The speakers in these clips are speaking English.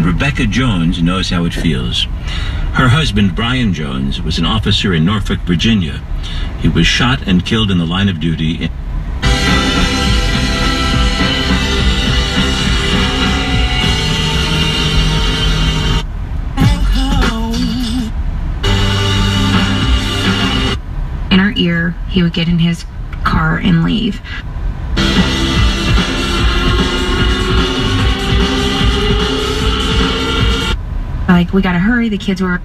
and Rebecca Jones knows how it feels. Her husband, Brian Jones, was an officer in Norfolk, Virginia. He was shot and killed in the line of duty. In- in our ear, he would get in his car and leave. Like, we gotta hurry, the kids were.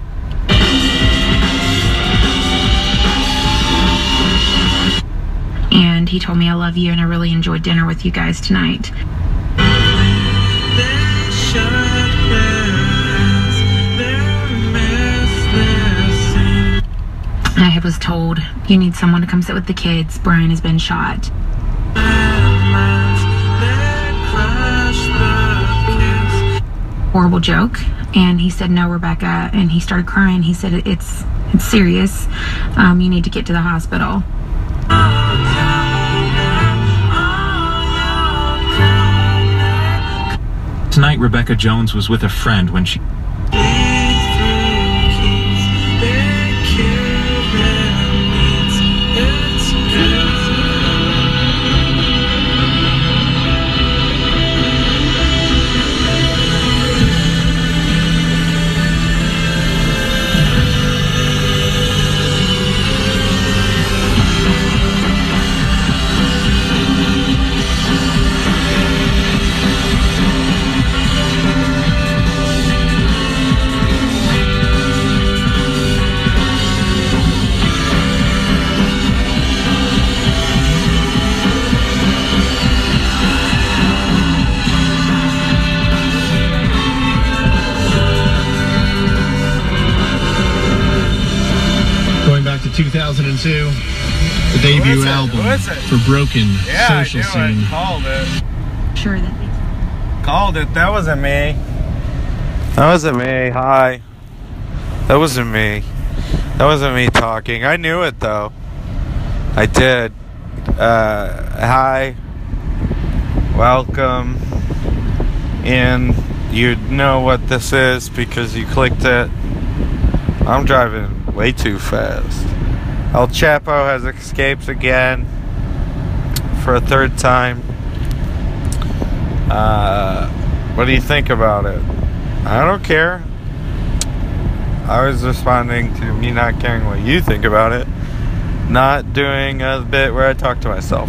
And he told me, I love you and I really enjoyed dinner with you guys tonight. I was told, you need someone to come sit with the kids. Brian has been shot. Horrible joke. And he said, no, Rebecca. And he started crying. He said, it's, it's serious. Um, you need to get to the hospital. Tonight, Rebecca Jones was with a friend when she. 2002, the debut it? album Who is it? for Broken Yeah, Social I knew Scene. it. Called it. Sure that Called it. That wasn't me. That wasn't me. Hi. That wasn't me. That wasn't me talking. I knew it though. I did. Uh, hi. Welcome. And you know what this is because you clicked it. I'm driving way too fast. El Chapo has escaped again for a third time. Uh, what do you think about it? I don't care. I was responding to me not caring what you think about it, not doing a bit where I talk to myself.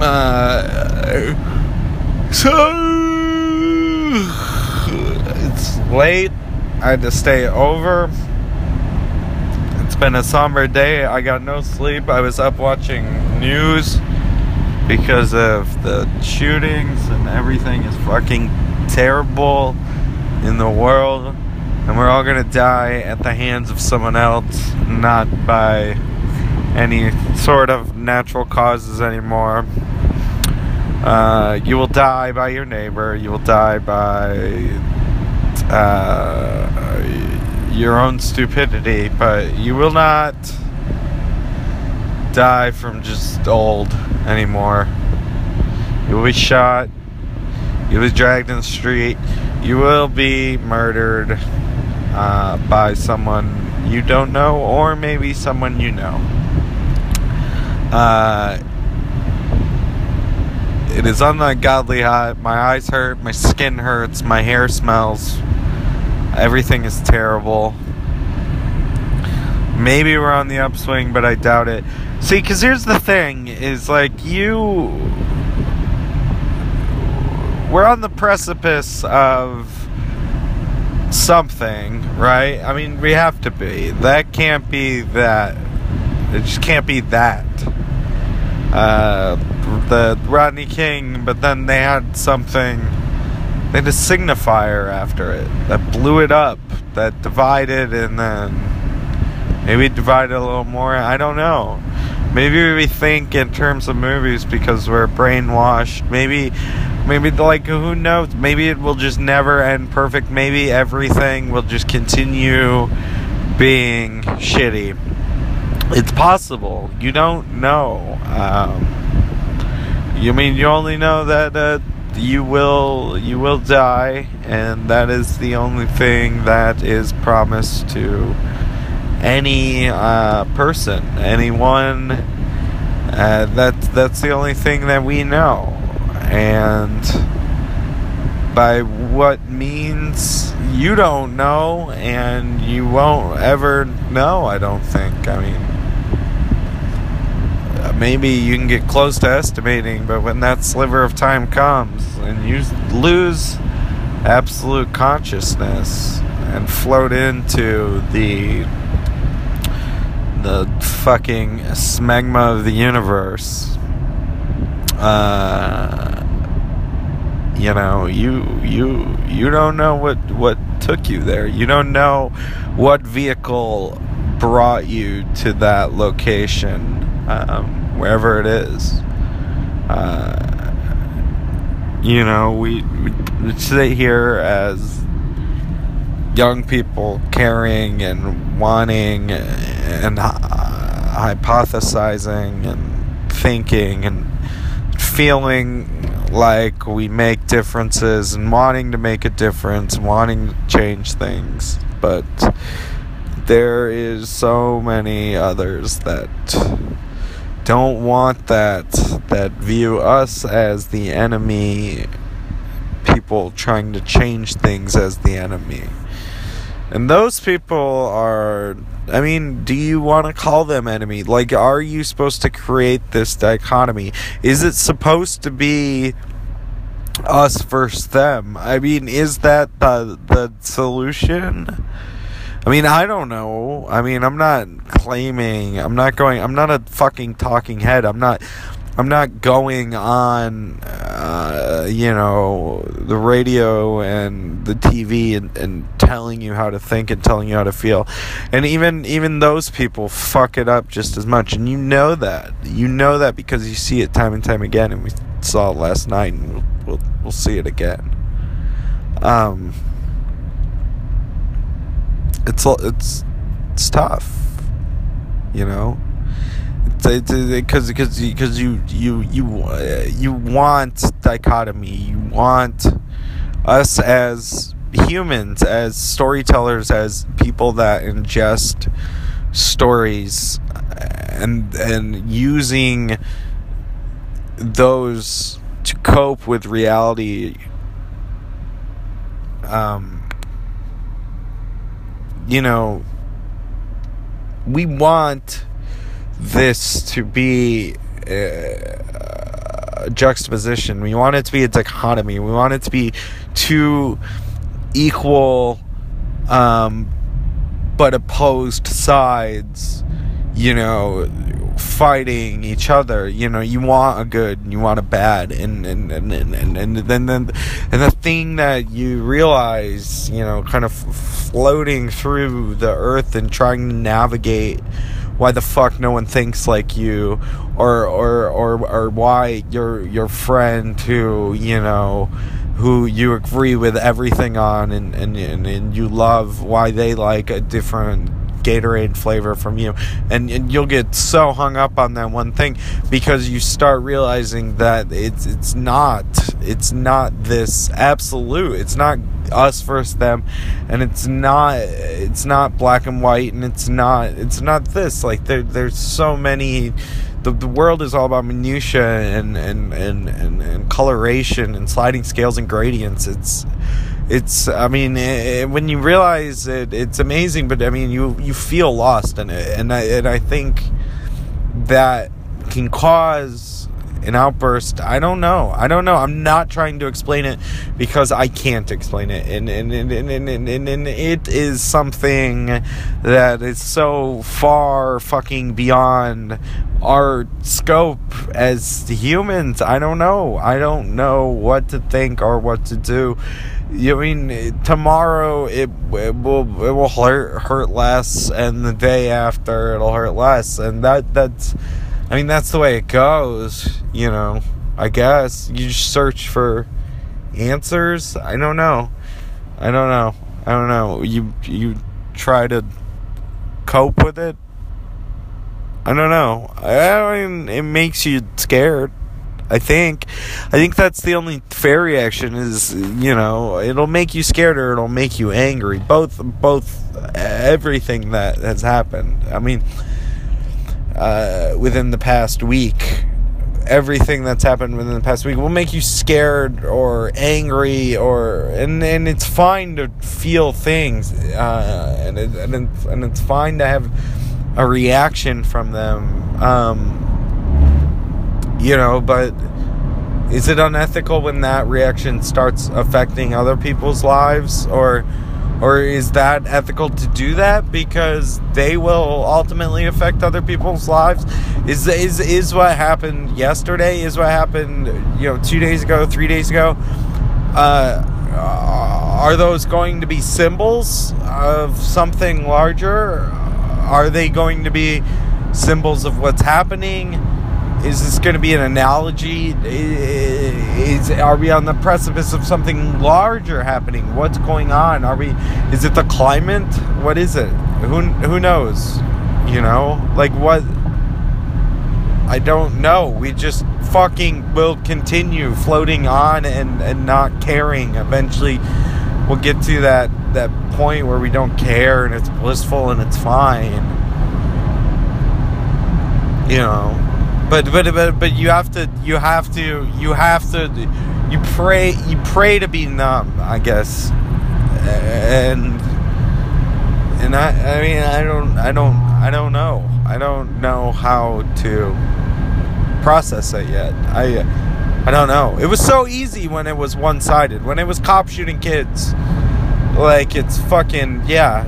Uh, so it's late. I had to stay over. Been a somber day. I got no sleep. I was up watching news because of the shootings and everything is fucking terrible in the world. And we're all gonna die at the hands of someone else, not by any sort of natural causes anymore. Uh, you will die by your neighbor. You will die by uh, your own stupidity, but you will not die from just old anymore. You will be shot. You will be dragged in the street. You will be murdered uh, by someone you don't know, or maybe someone you know. Uh, it is ungodly hot. My eyes hurt. My skin hurts. My hair smells. Everything is terrible. Maybe we're on the upswing, but I doubt it. See, because here's the thing: is like you, we're on the precipice of something, right? I mean, we have to be. That can't be that. It just can't be that. Uh, the Rodney King, but then they had something. They had a signifier after it that blew it up, that divided, and then maybe divided a little more. I don't know. Maybe we think in terms of movies because we're brainwashed. Maybe, maybe like who knows? Maybe it will just never end perfect. Maybe everything will just continue being shitty. It's possible. You don't know. Um, you mean you only know that uh, you will you will die, and that is the only thing that is promised to any uh, person, anyone. Uh, that that's the only thing that we know, and by what means you don't know, and you won't ever know. I don't think. I mean maybe you can get close to estimating, but when that sliver of time comes and you lose absolute consciousness and float into the the fucking smegma of the universe, uh, you know, you you you don't know what what took you there. You don't know what vehicle brought you to that location. Um, wherever it is. Uh, you know, we, we sit here as young people caring and wanting and hypothesizing and thinking and feeling like we make differences and wanting to make a difference, wanting to change things. But there is so many others that don't want that that view us as the enemy people trying to change things as the enemy. And those people are i mean do you want to call them enemy? Like are you supposed to create this dichotomy? Is it supposed to be us versus them? I mean is that the the solution I mean, I don't know. I mean, I'm not claiming. I'm not going. I'm not a fucking talking head. I'm not. I'm not going on, uh, you know, the radio and the TV and, and telling you how to think and telling you how to feel, and even even those people fuck it up just as much, and you know that. You know that because you see it time and time again, and we saw it last night, and we'll we'll, we'll see it again. Um it's it's it's tough, you know. Because because because you you you uh, you want dichotomy. You want us as humans, as storytellers, as people that ingest stories and and using those to cope with reality um you know, we want this to be a juxtaposition. We want it to be a dichotomy. We want it to be two equal um, but opposed sides, you know, fighting each other. You know, you want a good you want a bad, and and and and and, and then then and the thing that you realize, you know, kind of floating through the earth and trying to navigate why the fuck no one thinks like you or or or or why your your friend who you know who you agree with everything on and, and, and, and you love why they like a different Gatorade flavor from you. And, and you'll get so hung up on that one thing because you start realizing that it's it's not it's not this absolute. It's not us versus them and it's not it's not black and white and it's not it's not this like there there's so many the, the world is all about minutia and and, and, and and coloration and sliding scales and gradients it's it's i mean it, when you realize it it's amazing but i mean you you feel lost in it. And i and i think that can cause an outburst. I don't know. I don't know. I'm not trying to explain it because i can't explain it. And and and, and, and, and, and it is something that is so far fucking beyond our scope as humans. I don't know. I don't know what to think or what to do you mean tomorrow it, it will it will hurt hurt less, and the day after it'll hurt less, and that that's, I mean that's the way it goes. You know, I guess you just search for answers. I don't know. I don't know. I don't know. You you try to cope with it. I don't know. I mean, it makes you scared. I think. I think that's the only fair reaction is, you know, it'll make you scared or it'll make you angry. Both, both, everything that has happened. I mean, uh, within the past week, everything that's happened within the past week will make you scared or angry or and and it's fine to feel things uh, and it, and it's, and it's fine to have a reaction from them um, you know but is it unethical when that reaction starts affecting other people's lives? Or or is that ethical to do that because they will ultimately affect other people's lives? Is is is what happened yesterday is what happened you know 2 days ago 3 days ago. Uh, are those going to be symbols of something larger? Are they going to be symbols of what's happening is this going to be an analogy? Is, are we on the precipice of something larger happening? What's going on? Are we? Is it the climate? What is it? Who who knows? You know, like what? I don't know. We just fucking will continue floating on and and not caring. Eventually, we'll get to that that point where we don't care and it's blissful and it's fine. You know but but but but you have to you have to you have to you pray you pray to be numb i guess. And and i i mean i don't i don't i don't know. I don't know how to process it yet. I i don't know. It was so easy when it was one-sided. When it was cop shooting kids. Like it's fucking yeah.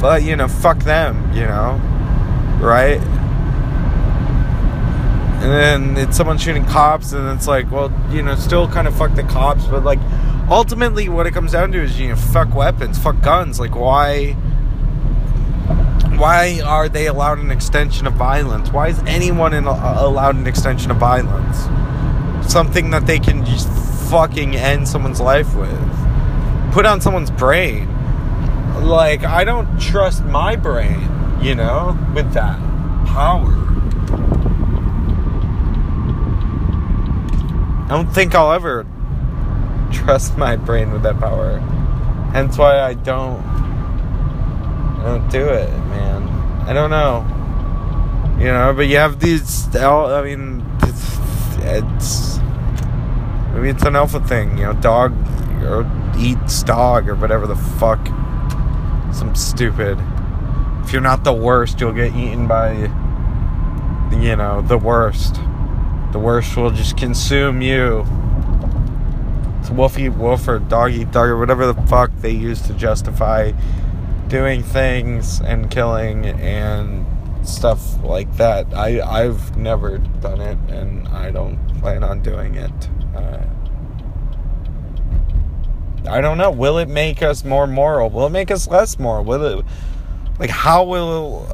But, you know fuck them you know? Right and then it's someone shooting cops and it's like well you know still kind of fuck the cops but like ultimately what it comes down to is you know fuck weapons fuck guns. Like why why are they allowed an extension of violence? Why is anyone in, uh, allowed an extension of violence? Something that they can just fucking end someone's life with. Put on someone's brain. Like i don't trust my brain you know with that power I don't think I'll ever trust my brain with that power. Hence why I don't I don't do it, man. I don't know. You know, but you have these I mean it's, it's maybe it's an alpha thing, you know, dog or eats dog or whatever the fuck. Some stupid. If you're not the worst, you'll get eaten by you know, the worst. The worst will just consume you. It's wolf eat wolf or dog eat dog or whatever the fuck they use to justify doing things and killing and stuff like that. I I've never done it and I don't plan on doing it. Uh, I don't know. Will it make us more moral? Will it make us less moral? Will it like how will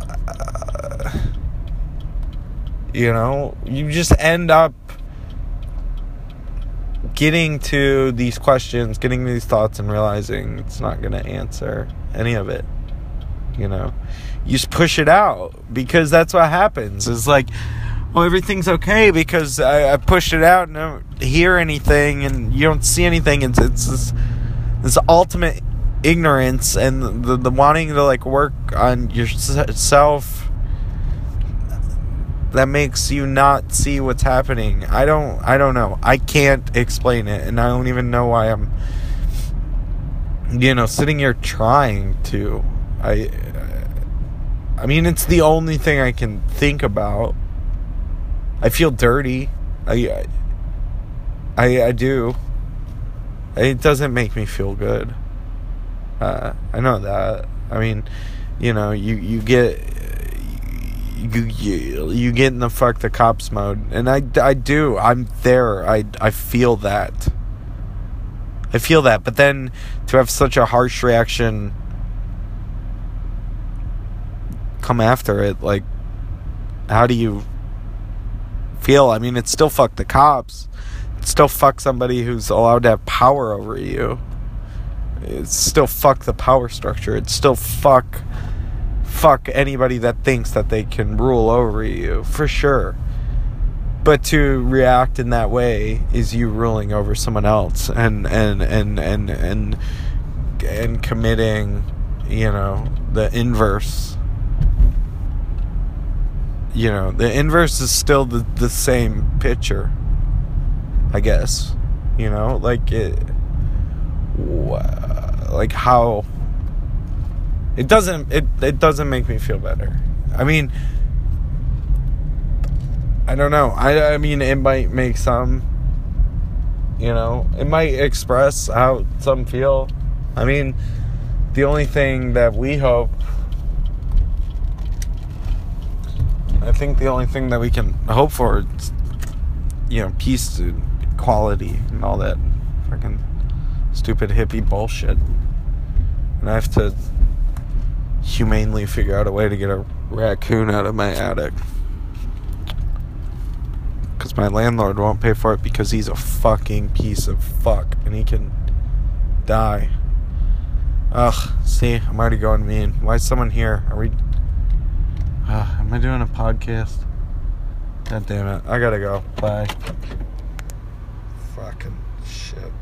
you know, you just end up getting to these questions, getting these thoughts, and realizing it's not going to answer any of it. You know, you just push it out because that's what happens. It's like, well, everything's okay because I, I pushed it out and I don't hear anything, and you don't see anything. It's, it's this, this ultimate ignorance and the, the wanting to like work on yourself that makes you not see what's happening. I don't I don't know. I can't explain it and I don't even know why I'm you know sitting here trying to. I I mean it's the only thing I can think about. I feel dirty. I I I do. It doesn't make me feel good. Uh, I know that. I mean, you know, you you get you, you, you get in the fuck the cops mode. And I, I do. I'm there. I, I feel that. I feel that. But then to have such a harsh reaction come after it, like, how do you feel? I mean, it's still fuck the cops. It's still fuck somebody who's allowed to have power over you. It's still fuck the power structure. It's still fuck fuck anybody that thinks that they can rule over you for sure. But to react in that way is you ruling over someone else and and and and and and committing you know the inverse. You know the inverse is still the, the same picture i guess. You know like it like how it doesn't it, it doesn't make me feel better. I mean i don't know. I i mean it might make some you know it might express how some feel. I mean the only thing that we hope i think the only thing that we can hope for is you know peace and equality and all that fucking stupid hippie bullshit. And i have to humanely figure out a way to get a raccoon out of my attic. Because my landlord won't pay for it because he's a fucking piece of fuck and he can die. Ugh see i'm already going mean. Why is someone here? Are we uh, am i doing a podcast? God damn it. I gotta go. Bye. Fucking shit